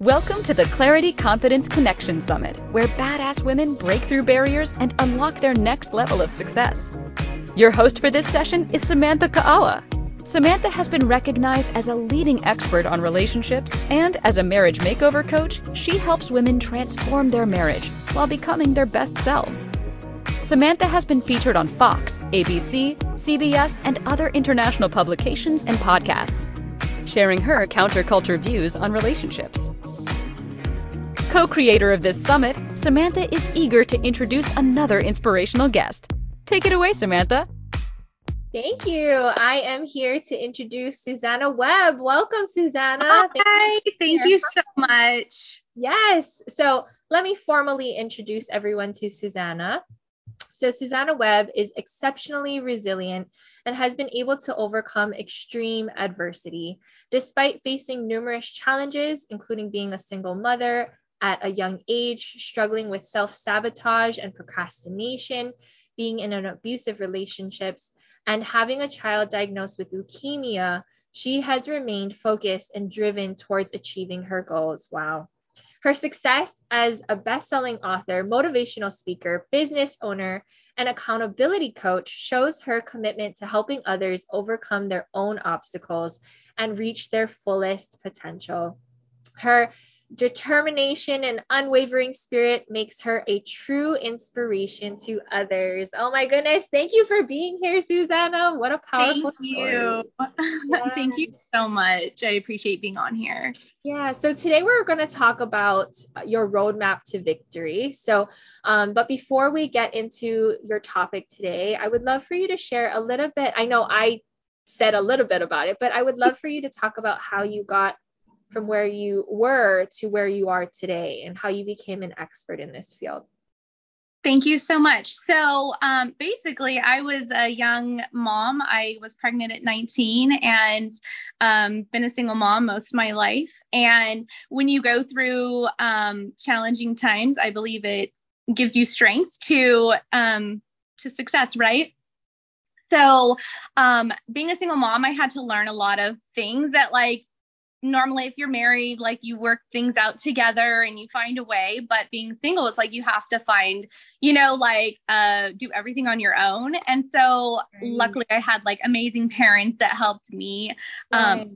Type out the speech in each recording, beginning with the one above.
Welcome to the Clarity Confidence Connection Summit, where badass women break through barriers and unlock their next level of success. Your host for this session is Samantha Ka'awa. Samantha has been recognized as a leading expert on relationships, and as a marriage makeover coach, she helps women transform their marriage while becoming their best selves. Samantha has been featured on Fox, ABC, CBS, and other international publications and podcasts, sharing her counterculture views on relationships. Co creator of this summit, Samantha is eager to introduce another inspirational guest. Take it away, Samantha. Thank you. I am here to introduce Suzanna Webb. Welcome, Suzanna. Hi, thank, thank you so much. Yes. So let me formally introduce everyone to Suzanna. So, Suzanna Webb is exceptionally resilient and has been able to overcome extreme adversity. Despite facing numerous challenges, including being a single mother, at a young age, struggling with self sabotage and procrastination, being in an abusive relationships, and having a child diagnosed with leukemia, she has remained focused and driven towards achieving her goals. Wow. Her success as a best selling author, motivational speaker, business owner, and accountability coach shows her commitment to helping others overcome their own obstacles and reach their fullest potential. Her determination and unwavering spirit makes her a true inspiration to others. Oh my goodness. Thank you for being here, Suzanna. What a powerful Thank you. Yes. Thank you so much. I appreciate being on here. Yeah, so today we're going to talk about your roadmap to victory. So, um, but before we get into your topic today, I would love for you to share a little bit. I know I said a little bit about it, but I would love for you to talk about how you got from where you were to where you are today and how you became an expert in this field. Thank you so much. So um, basically, I was a young mom. I was pregnant at 19 and um, been a single mom most of my life. And when you go through um, challenging times, I believe it gives you strength to um, to success, right? So, um, being a single mom, I had to learn a lot of things that like normally if you're married like you work things out together and you find a way but being single it's like you have to find you know like uh do everything on your own and so right. luckily i had like amazing parents that helped me um right.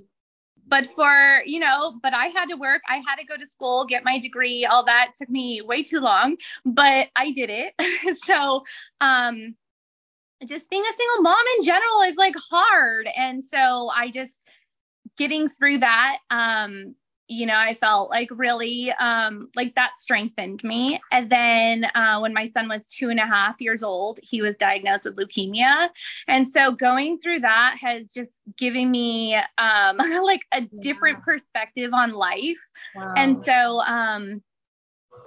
but for you know but i had to work i had to go to school get my degree all that took me way too long but i did it so um just being a single mom in general is like hard and so i just getting through that, um, you know, I felt like really um, like that strengthened me. And then uh, when my son was two and a half years old, he was diagnosed with leukemia. And so going through that has just given me um, like a yeah. different perspective on life. Wow. And so, um,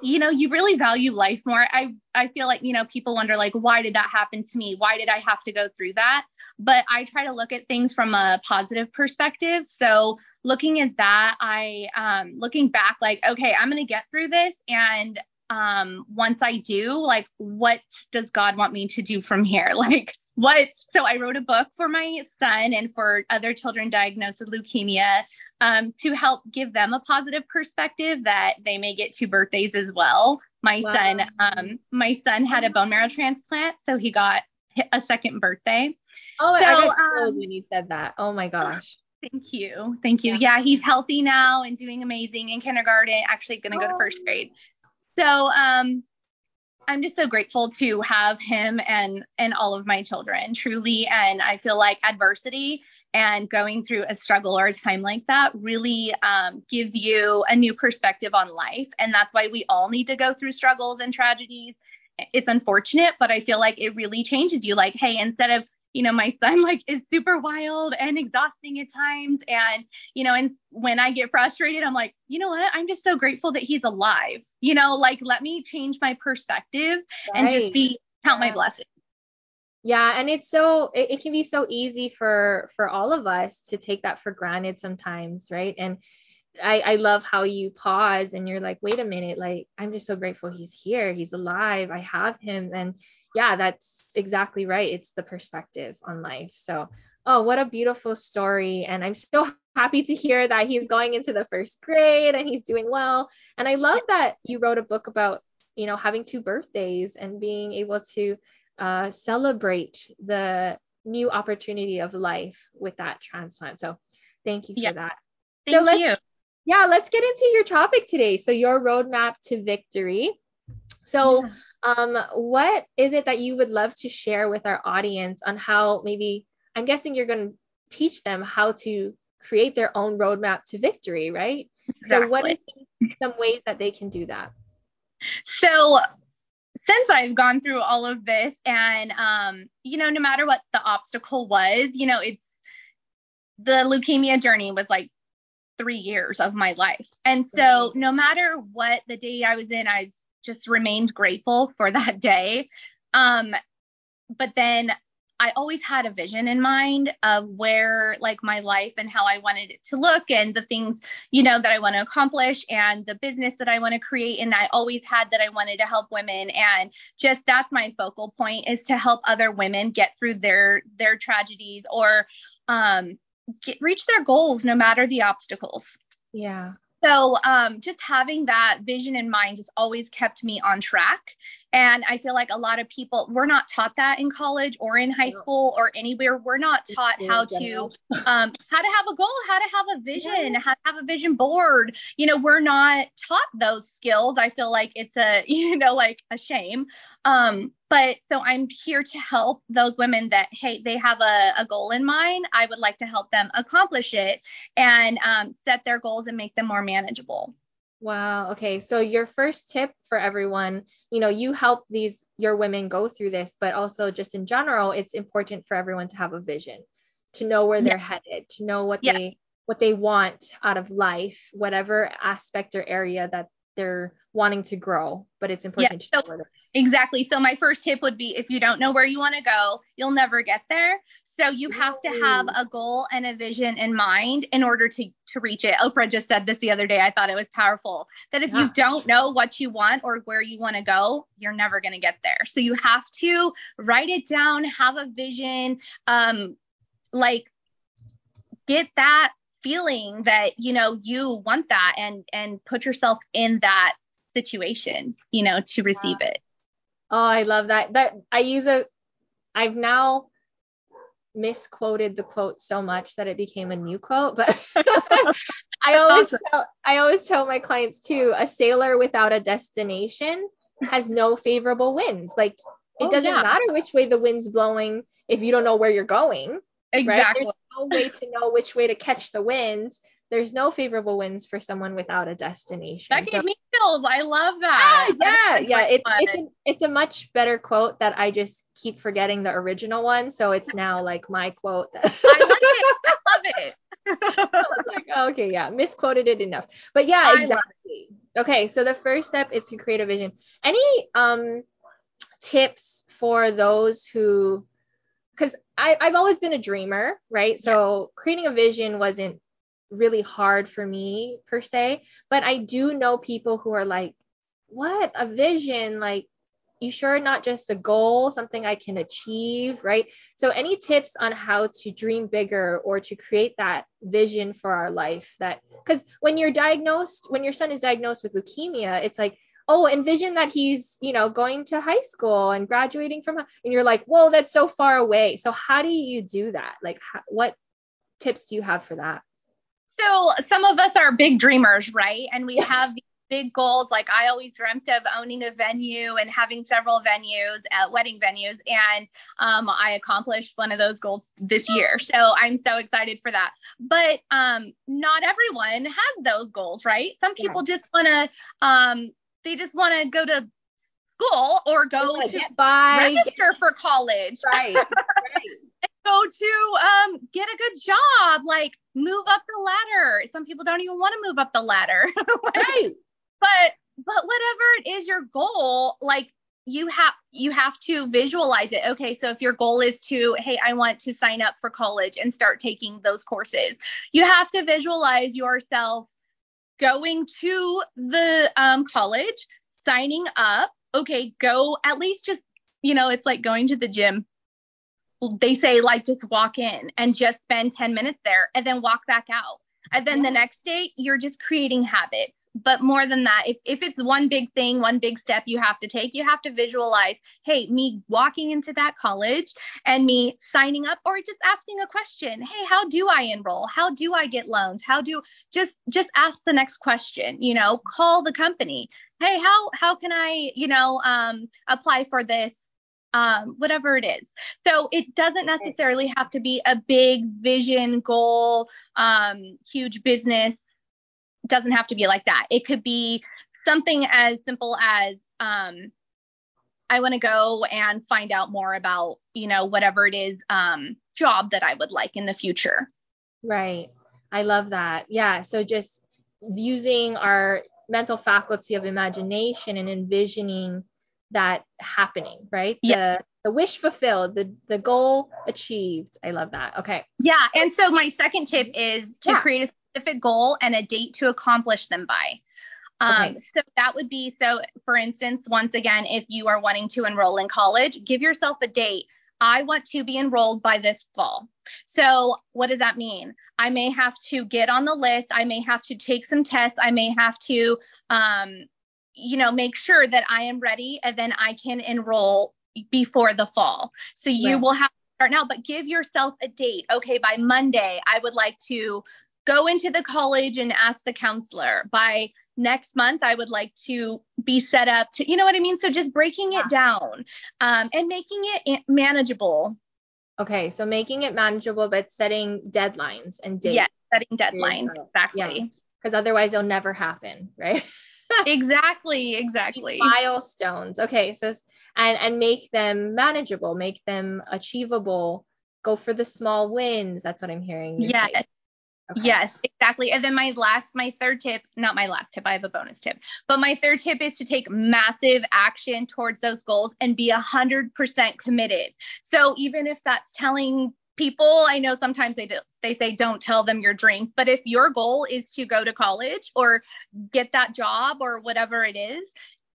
you know, you really value life more. I I feel like, you know, people wonder like why did that happen to me? Why did I have to go through that? But I try to look at things from a positive perspective. So, looking at that, I um looking back like, okay, I'm going to get through this and um once I do, like what does God want me to do from here? Like what so I wrote a book for my son and for other children diagnosed with leukemia um, to help give them a positive perspective that they may get two birthdays as well. My wow. son, um, my son had a bone marrow transplant, so he got a second birthday. Oh, so, I got chills um, when you said that. Oh my gosh. Thank you. Thank you. Yeah. yeah, he's healthy now and doing amazing in kindergarten, actually going to go to first grade. So, um, I'm just so grateful to have him and and all of my children truly and I feel like adversity and going through a struggle or a time like that really um, gives you a new perspective on life. And that's why we all need to go through struggles and tragedies. It's unfortunate, but I feel like it really changes you. Like, hey, instead of you know, my son like is super wild and exhausting at times. And, you know, and when I get frustrated, I'm like, you know what? I'm just so grateful that he's alive. You know, like let me change my perspective right. and just be count yeah. my blessings yeah and it's so it, it, can be so easy for for all of us to take that for granted sometimes right and I, I love how you pause and you're like wait a minute like i'm just so grateful he's here he's alive i have him and yeah that's exactly right it's the perspective on life so oh what a beautiful story and i'm so happy to hear that he's going into the first grade and he's doing well. And I love that you wrote a book about, you know, having two birthdays and being able to uh, celebrate the new opportunity of life with that transplant. So thank you for Yeah. that. Thank so let's, you. Yeah, let's get into your topic today. So your roadmap to victory. So Yeah. Um, what is it that you would love to share with our audience on how maybe I'm guessing you're going to teach them how to create their own roadmap to victory, right? So what Exactly. is some, ways that they can do that? So since I've gone through all of this and um, you know, no matter what the obstacle was, you know, it's the leukemia journey was like three years of my life. And so no matter what the day I was in, I just remained grateful for that day. Um, but then I always had a vision in mind of where like my life and how I wanted it to look and the things, you know, that I want to accomplish and the business that I want to create. And I always had that I wanted to help women. And just that's my focal point is to help other women get through their their tragedies or um get, reach their goals no matter the obstacles. Yeah. So um, just having that vision in mind just always kept me on track. And I feel like a lot of people, we're not taught that in college or in high school or anywhere. We're not taught how to um, how to have a goal, how to have a vision, how to have a vision board. You know, we're not taught those skills. I feel like it's a, you know, like a shame. Um, but so I'm here to help those women that, hey, they have a, a goal in mind. I would like to help them accomplish it and um, set their goals and make them more manageable. Wow. Okay. So your first tip for everyone, you know, you help these your women go through this, but also just in general, it's important for everyone to have a vision, to know where they're headed, to know what Yeah. they what they want out of life, whatever aspect or area that they're wanting to grow. But it's important to so- know where they're Exactly. So my first tip would be if you don't know where you want to go, you'll never get there. So you have to have a goal and a vision in mind in order to to reach it. Oprah just said this the other day. I thought it was powerful. That if Yeah. you don't know what you want or where you want to go, you're never going to get there. So you have to write it down, have a vision, um like get that feeling that you know you want that and and put yourself in that situation, you know, to receive it. Oh, I love that. That I use a I've now misquoted the quote so much that it became a new quote, but I always awesome. tell I always tell my clients too, a sailor without a destination has no favorable winds. Like it Oh, doesn't yeah. matter which way the wind's blowing if you don't know where you're going. Exactly. There's no way to know which way to catch the winds. There's no favorable winds for someone without a destination. That So- gave me chills. I love that. yeah, yeah. It, it's a it's a much better quote that I just keep forgetting the original one, so it's now like my quote. I like it. I love it. I was like, oh, okay, yeah, misquoted it enough. But yeah, I exactly. Okay, so the first step is to create a vision. Any um tips for those who because I've always been a dreamer, right? So creating a vision wasn't really hard for me per se, but I do know people who are like, what a vision? Like, you sure not just a goal, something I can achieve, right? So, any tips on how to dream bigger or to create that vision for our life? That because when you're diagnosed, when your son is diagnosed with leukemia, it's like, oh, envision that he's, you know, going to high school and graduating from, and you're like, whoa, that's so far away. So, how do you do that? Like, how, what tips do you have for that? So some of us are big dreamers, right? And we Yes. have these big goals. Like I always dreamt of owning a venue and having several venues, uh, wedding venues, and um, I accomplished one of those goals this year. So I'm so excited for that. But um, not everyone has those goals, right? Some people just want to, um, they just want to go to school or go wanna to by, get- register for college. right, right. go to um get a good job like move up the ladder some people don't even want to move up the ladder right. but but whatever it is your goal like you have you have to visualize it okay so if your goal is to hey i want to sign up for college and start taking those courses you have to visualize yourself going to the um, college signing up. Okay go at least just you know it's like going to the gym. They say like just walk in and just spend 10 minutes there and then walk back out And then the next day, you're just creating habits. But more than that, if, if it's one big thing, one big step you have to take, you have to visualize, hey, me walking into that college and me signing up or just asking a question. Hey, how do I enroll? How do I get loans? How do just just ask the next question, you know, call the company. Hey, how how can I, you know, um, apply for this um, whatever it is. So it doesn't necessarily have to be a big vision, goal, um, huge business. It doesn't have to be like that. It could be something as simple as um, I want to go and find out more about, you know, whatever it is um, job that I would like in the future. Right. I love that. Yeah. So just using our mental faculty of imagination and envisioning that happening, right? Yeah. The, the wish fulfilled, the the goal achieved. I love that. Okay. Yeah. And so my second tip is to yeah. create a specific goal and a date to accomplish them by. Um, okay. So that would be so, for instance, once again, if you are wanting to enroll in college, give yourself a date. I want to be enrolled by this fall. So, what does that mean? I may have to get on the list. I may have to take some tests. I may have to um, you know, make sure that I am ready and then I can enroll before the fall. So you right. will have to start now, but give yourself a date. Okay, by Monday, I would like to go into the college and ask the counselor. By next month, I would like to be set up to, you know what I mean? So just breaking yeah. it down um, and making it manageable. Okay, so making it manageable, but setting deadlines and dates. Yes, setting deadlines. Exactly. Because yeah. otherwise, it'll never happen, right? exactly, exactly. Milestones. Okay, so and and make them manageable, make them achievable. Go for the small wins. That's what I'm hearing. yes. Okay. Yes, exactly. And then my last, my third tip, not my last tip, I have a bonus tip, but my third tip is to take massive action towards those goals and be a hundred percent committed. So even if that's telling people i know sometimes they do, they say don't tell them your dreams but if your goal is to go to college or get that job or whatever it is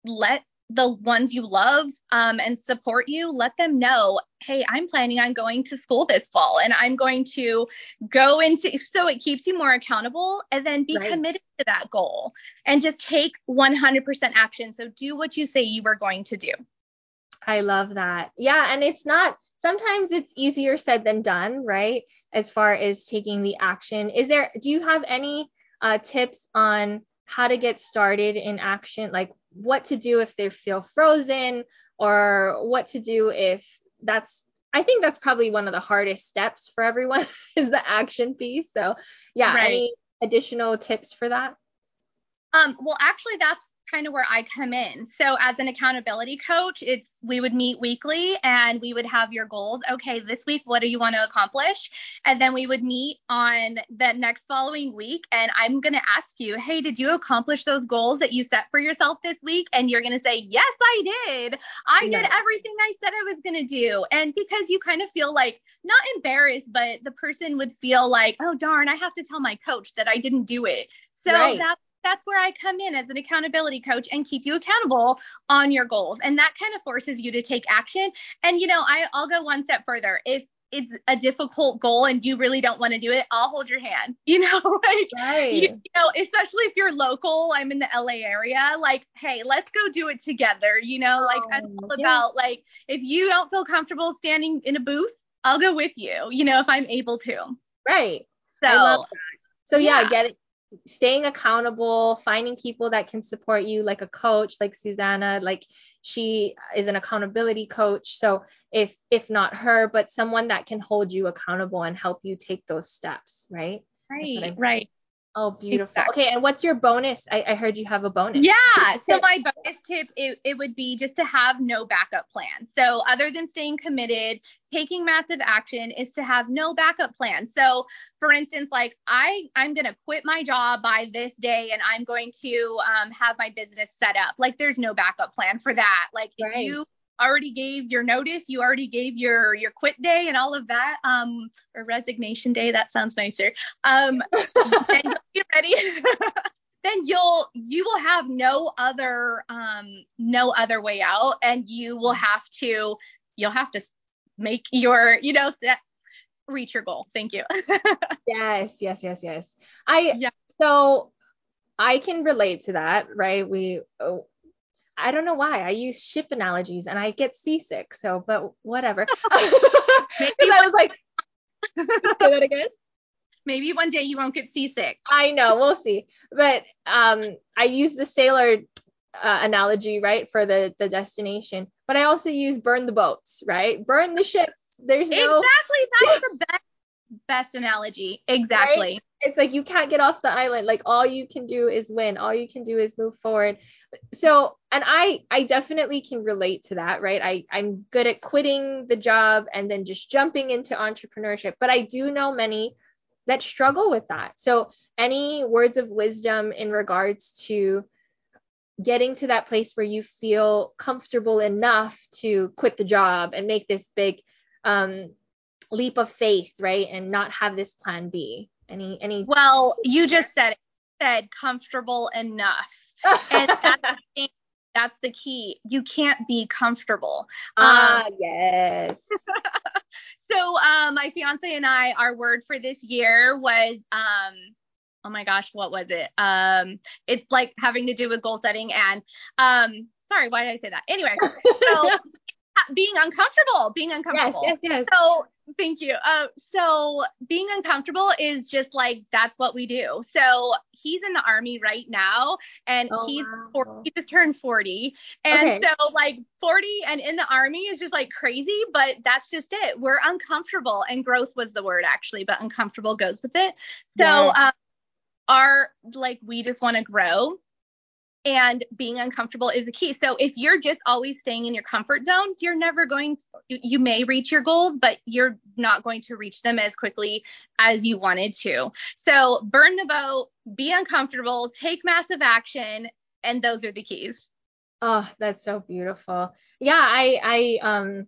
let the ones you love um, and support you let them know hey i'm planning on going to school this fall and i'm going to go into so it keeps you more accountable and then be right. committed to that goal and just take 100% action. So do what you say you are going to do. I love that. Yeah and it's not sometimes it's easier said than done, right? As far as taking the action. Is there, do you have any uh, tips on how to get started in action? Like what to do if they feel frozen or what to do if that's, I think that's probably one of the hardest steps for everyone is the action piece. So, yeah, right. any additional tips for that? Um, well, actually, that's kind of where I come in. So as an accountability coach, it's we would meet weekly and we would have your goals. Okay, this week what do you want to accomplish? And then we would meet on the next following week and I'm going to ask you, "Hey, did you accomplish those goals that you set for yourself this week?" And you're going to say, "Yes, I did. I did everything I said I was going to do." And because you kind of feel like not embarrassed, but the person would feel like, "Oh darn, I have to tell my coach that I didn't do it." So right. that's that's where I come in as an accountability coach and keep you accountable on your goals. And that kind of forces you to take action. And, you know, I, I'll go one step further. If it's a difficult goal and you really don't want to do it, I'll hold your hand. You know, like, right. you, you, know, especially if you're local, I'm in the LA area, like, hey, let's go do it together. You know, like, oh, I'm all yeah. about, like, if you don't feel comfortable standing in a booth, I'll go with you, you know, if I'm able to. Right. So, so yeah, yeah, get it staying accountable, finding people that can support you, like a coach, like Suzanna, like she is an accountability coach. So if if not her, but someone that can hold you accountable and help you take those steps, right? Right, right. Oh, beautiful. Exactly. Okay, and what's your bonus? I, I, heard you have a bonus. Yeah. So my bonus tip it, it would be just to have no backup plan. So other than staying committed, taking massive action is to have no backup plan. So for instance, like I I'm gonna quit my job by this day and I'm going to um, have my business set up. Like there's no backup plan for that. Like right. if you already gave your notice, you already gave your your quit day and all of that, um, or resignation day. That sounds nicer. Um, then you'll be ready. then you'll you will have no other um no other way out, and you will have to you'll have to make your you know that reach your goal. Thank you. yes, yes, yes, yes. I Yeah. so I can relate to that, right? We oh, I don't know why I use ship analogies and I get seasick. So, but whatever. Because Maybe I was like, say that again. maybe one day you won't get seasick. I know, we'll see. But um, I use the sailor uh, analogy, right, for the the destination. But I also use burn the boats, right? Burn the ships. There's no. Exactly. That's the best best analogy. Exactly. It's like you can't get off the island. Like all you can do is win. All you can do is move forward. So, and I I definitely can relate to that, right? I I'm good at quitting the job and then just jumping into entrepreneurship. But I do know many that struggle with that. So, any words of wisdom in regards to getting to that place where you feel comfortable enough to quit the job and make this big um, leap of faith, right? And not have this plan B. Any any Well, you just said said comfortable enough. And that's the. That's the key. You can't be comfortable. ah Um, yes. so um my fiance and I, our word for this year was um oh my gosh, what was it? Um it's like having to do with goal setting and um sorry, why did I say that? Anyway, so being uncomfortable, being uncomfortable. yes, yes. yes. So thank you. Uh, so being uncomfortable is just like that's what we do. So he's in the army right now, and Oh, he's wow. 40, he just turned 40, and Okay. so like 40 and in the army is just like crazy. But that's just it. We're uncomfortable, and growth was the word actually, but uncomfortable goes with it. So Yes. um, our like we just want to grow and being uncomfortable is the key. So if you're just always staying in your comfort zone, you're never going to, you, may reach your goals, but you're not going to reach them as quickly as you wanted to. So burn the boat, be uncomfortable, take massive action, and those are the keys. Oh, that's so beautiful. Yeah, I I um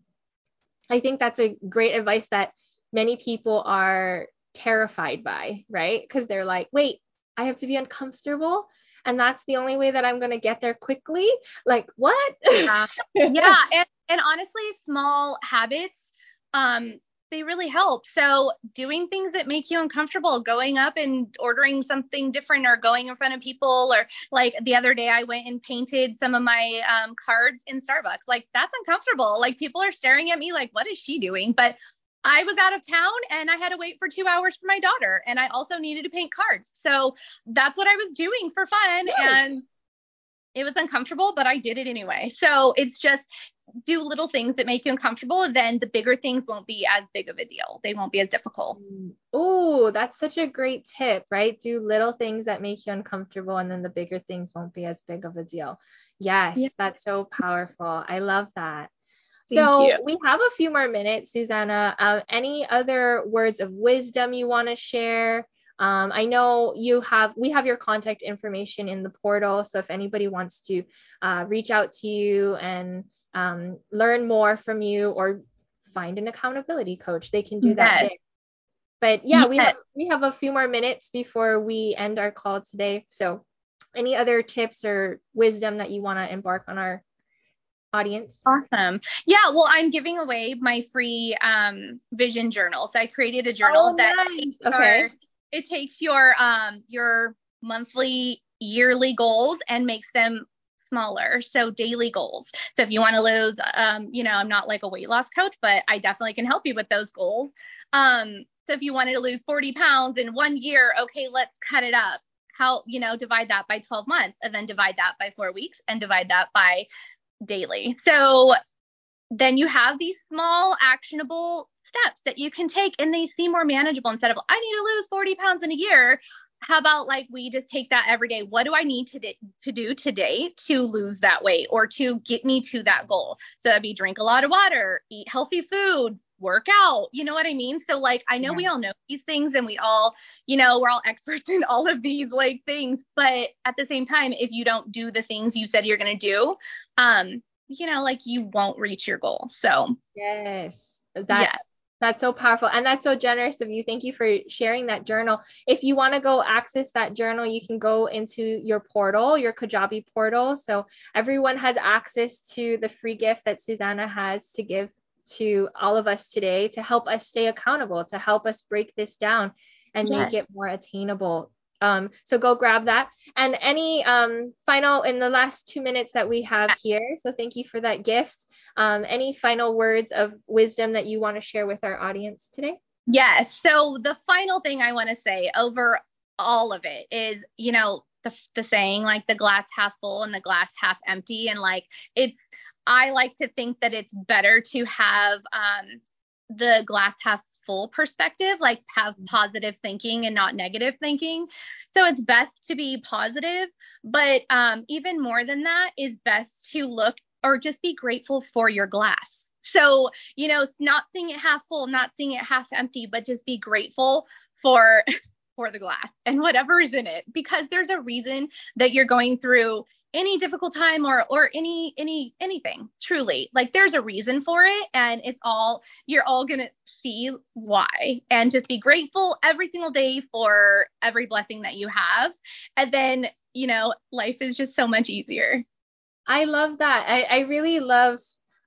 I think that's a great advice that many people are terrified by, right? Because they're like, wait, I have to be uncomfortable. And that's the only way that I'm gonna get there quickly. Like, what? Yeah. yeah, and, and honestly, small habits, um, they really help. So doing things that make you uncomfortable, going up and ordering something different, or going in front of people, or like the other day I went and painted some of my um, cards in Starbucks. Like that's uncomfortable. Like people are staring at me like, what is she doing? But I was out of town and I had to wait for two hours for my daughter, and I also needed to paint cards. So that's what I was doing for fun, Nice. and it was uncomfortable, but I did it anyway. So it's just do little things that make you uncomfortable, then the bigger things won't be as big of a deal. They won't be as difficult. Oh, that's such a great tip, right? Do little things that make you uncomfortable, and then the bigger things won't be as big of a deal. Yes, Yeah. that's so powerful. I love that. So you. we have a few more minutes, Suzanna. Uh, any other words of wisdom you want to share? Um, I know you have we have your contact information in the portal, so if anybody wants to uh, reach out to you and um, learn more from you or find an accountability coach, they can do that there. But yeah, we have we have a few more minutes before we end our call today. So any other tips or wisdom that you want to embark on our audience? Awesome. Yeah, well, I'm giving away my free um, vision journal. So I created a journal Oh, that nice. takes Okay. your, it takes your um your monthly, yearly goals and makes them smaller. So daily goals. So if you want to lose, um, you know, I'm not like a weight loss coach, but I definitely can help you with those goals. Um, so if you wanted to lose 40 pounds in one year, okay, let's cut it up. How, you know, divide that by 12 months and then divide that by four weeks and divide that by daily. So then you have these small actionable steps that you can take and they seem more manageable instead of I need to lose 40 pounds in a year. How about like we just take that every day? What do I need to, d- to do today to lose that weight or to get me to that goal? So that'd be drink a lot of water, eat healthy food, work out. You know what I mean? So like I know we all know these things and we all, you know, we're all experts in all of these like things, but at the same time, if you don't do the things you said you're gonna do, um, you know, like you won't reach your goal. So Yes. That yeah. That's so powerful and that's so generous of you. Thank you for sharing that journal. If you want to go access that journal, you can go into your portal, your Kajabi portal. So everyone has access to the free gift that Suzanna has to give to all of us today to help us stay accountable, to help us break this down and yes. make it more attainable. Um, so go grab that. And any um, final in the last two minutes that we have here. So thank you for that gift. Um, any final words of wisdom that you want to share with our audience today? Yes. So the final thing I want to say over all of it is, you know, the, the saying like the glass half full and the glass half empty. And like it's, I like to think that it's better to have um, the glass half full perspective, like have positive thinking and not negative thinking. So it's best to be positive, but um, even more than that is best to look or just be grateful for your glass. So, you know, not seeing it half full, not seeing it half empty, but just be grateful for for the glass and whatever is in it because there's a reason that you're going through any difficult time or or any any anything truly. Like there's a reason for it and it's all you're all going to see why. And just be grateful every single day for every blessing that you have. And then you know life is just so much easier. I love that. I, I really love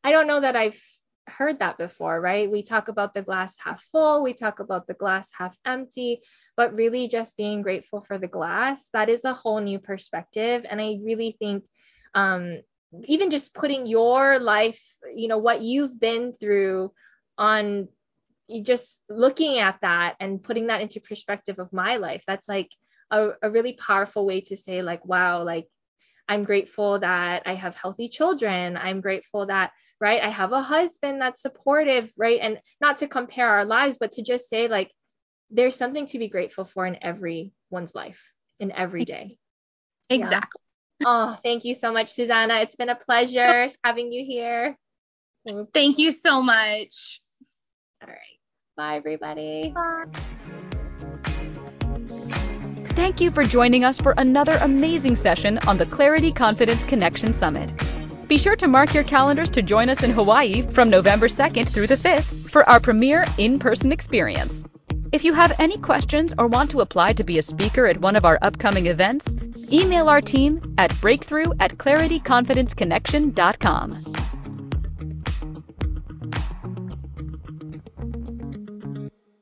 i don't know that i've heard that before, right? We talk about the glass half full, we talk about the glass half empty, but really just being grateful for the glass, that is a whole new perspective. And I really think um, even just putting your life, you know, what you've been through on just looking at that and putting that into perspective of my life, that's like a, a really powerful way to say, like, wow, like, I'm grateful that I have healthy children. I'm grateful that right? I have a husband that's supportive, right? And not to compare our lives, but to just say, like, there's something to be grateful for in everyone's life, in every day. Exactly. Yeah. Oh, thank you so much, Suzanna. It's been a pleasure having you here. Thank you so much. All right. Bye, everybody. Bye. Thank you for joining us for another amazing session on the Clarity Confidence Connection Summit. Be sure to mark your calendars to join us in Hawaii from November 2nd through the 5th for our premier in person experience. If you have any questions or want to apply to be a speaker at one of our upcoming events, email our team at breakthrough at clarityconfidenceconnection.com.